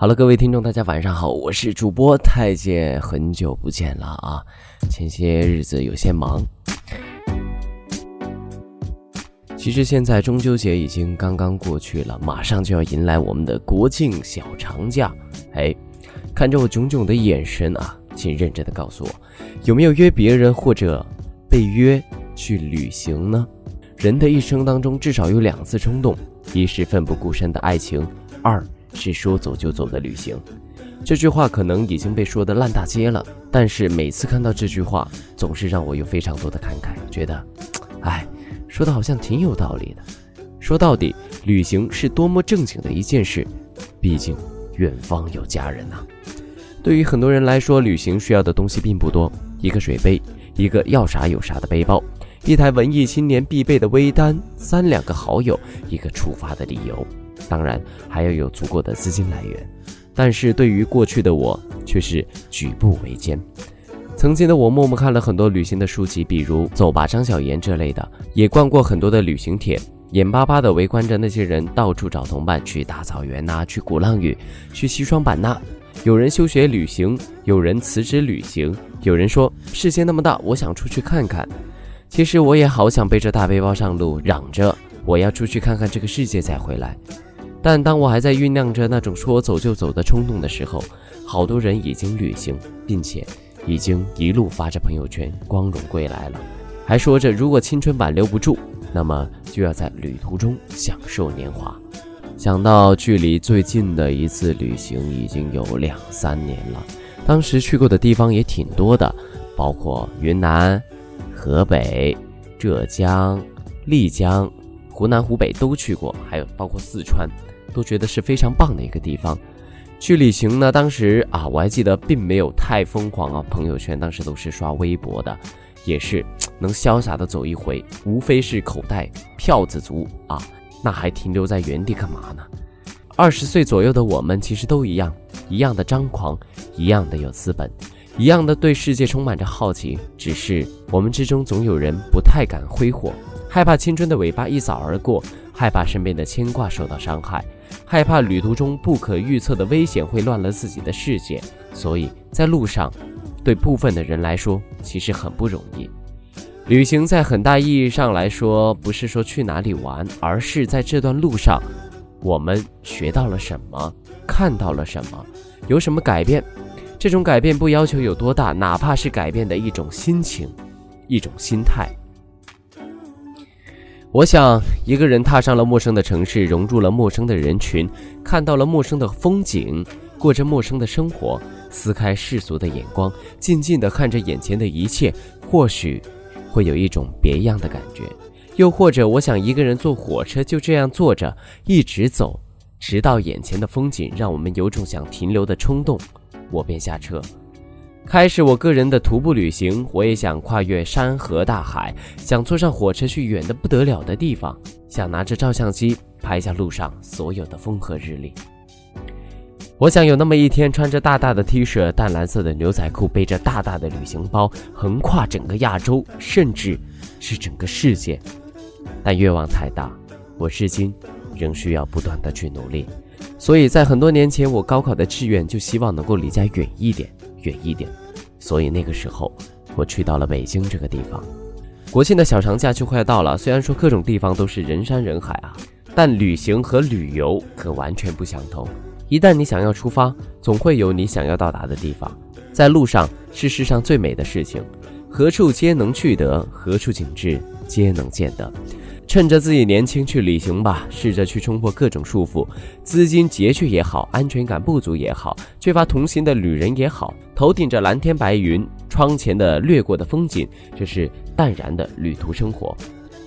好了，各位听众，大家晚上好，我是主播太监，很久不见了啊！前些日子有些忙。其实现在中秋节已经刚刚过去了，马上就要迎来我们的国庆小长假。哎，看着我炯炯的眼神啊，请认真的告诉我，有没有约别人或者被约去旅行呢？人的一生当中至少有两次冲动，一是奋不顾身的爱情，二。是说走就走的旅行，这句话可能已经被说的烂大街了，但是每次看到这句话，总是让我有非常多的感慨，觉得，哎，说的好像挺有道理的。说到底，旅行是多么正经的一件事，毕竟远方有家人呐。对于很多人来说，旅行需要的东西并不多，一个水杯，一个要啥有啥的背包，一台文艺青年必备的微单，三两个好友，一个出发的理由。当然还要有足够的资金来源，但是对于过去的我却是举步维艰。曾经的我默默看了很多旅行的书籍，比如《走吧张小岩》这类的，也逛过很多的旅行帖，眼巴巴地围观着那些人到处找同伴，去大草原呐，去鼓浪屿，去西双版纳。有人休学旅行，有人辞职旅行，有人说世界那么大，我想出去看看。其实我也好想背着大背包上路，嚷着我要出去看看这个世界再回来。但当我还在酝酿着那种说走就走的冲动的时候，好多人已经旅行，并且已经一路发着朋友圈光荣归来了，还说着如果青春挽留不住，那么就要在旅途中享受年华。想到距离最近的一次旅行已经有两三年了，当时去过的地方也挺多的，包括云南、河北、浙江、丽江、湖南、湖北都去过，还有包括四川。都觉得是非常棒的一个地方，去旅行呢。当时啊，我还记得并没有太疯狂啊，朋友圈当时都是刷微博的，也是能潇洒的走一回，无非是口袋票子足啊，那还停留在原地干嘛呢？二十岁左右的我们其实都一样，一样的张狂，一样的有资本，一样的对世界充满着好奇，只是我们之中总有人不太敢挥霍，害怕青春的尾巴一扫而过，害怕身边的牵挂受到伤害。害怕旅途中不可预测的危险会乱了自己的世界，所以在路上，对部分的人来说其实很不容易。旅行在很大意义上来说，不是说去哪里玩，而是在这段路上，我们学到了什么，看到了什么，有什么改变。这种改变不要求有多大，哪怕是改变的一种心情，一种心态。我想，一个人踏上了陌生的城市，融入了陌生的人群，看到了陌生的风景，过着陌生的生活，撕开世俗的眼光，静静地看着眼前的一切，或许会有一种别样的感觉。又或者，我想一个人坐火车，就这样坐着，一直走，直到眼前的风景让我们有种想停留的冲动，我便下车。开始我个人的徒步旅行，我也想跨越山河大海，想坐上火车去远的不得了的地方，想拿着照相机拍下路上所有的风和日丽。我想有那么一天，穿着大大的 T 恤、淡蓝色的牛仔裤，背着大大的旅行包，横跨整个亚洲，甚至是整个世界。但愿望太大，我至今仍需要不断的去努力。所以在很多年前，我高考的志愿就希望能够离家远一点。远一点，所以那个时候我去到了北京这个地方。国庆的小长假就快到了，虽然说各种地方都是人山人海啊，但旅行和旅游可完全不相同。一旦你想要出发，总会有你想要到达的地方。在路上是世上最美的事情，何处皆能去得，何处景致皆能见得。趁着自己年轻去旅行吧，试着去冲破各种束缚，资金拮据也好，安全感不足也好，缺乏同行的旅人也好，头顶着蓝天白云，窗前的掠过的风景，这是淡然的旅途生活。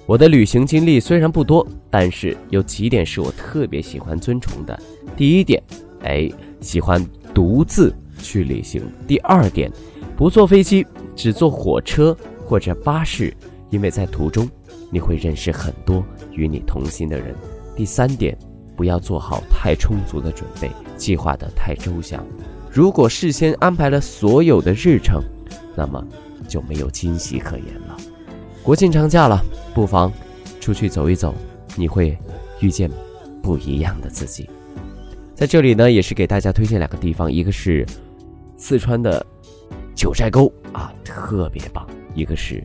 我的旅行经历虽然不多，但是有几点是我特别喜欢尊崇的。第一点，哎，喜欢独自去旅行；第二点，不坐飞机，只坐火车或者巴士，因为在途中。你会认识很多与你同行的人。第三点，不要做好太充足的准备，计划的太周详。如果事先安排了所有的日程，那么就没有惊喜可言了。国庆长假了，不妨出去走一走，你会遇见不一样的自己。在这里呢，也是给大家推荐两个地方，一个是四川的九寨沟啊，特别棒；一个是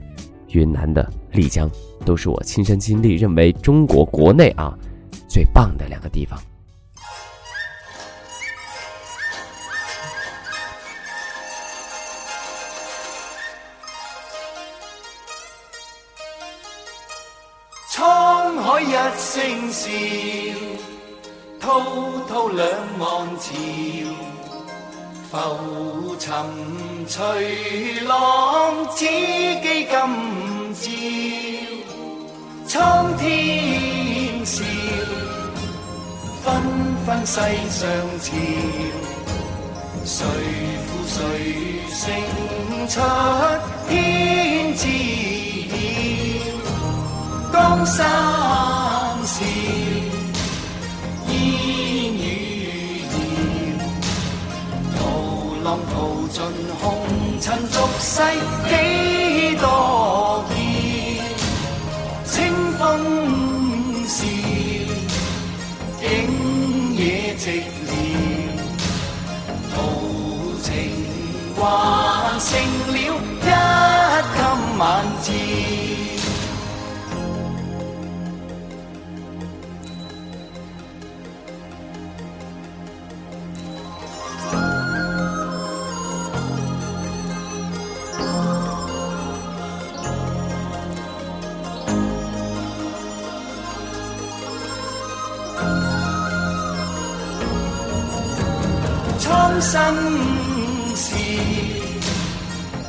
云南的丽江，都是我亲身经历，认为中国国内啊最棒的两个地方。沧海一声笑，滔滔两岸潮，浮沉随浪，只记今朝。苍天笑，纷纷世上潮，谁负谁胜出天知？江山世几多变，清风笑，景野寂心事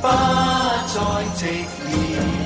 不再寂寥，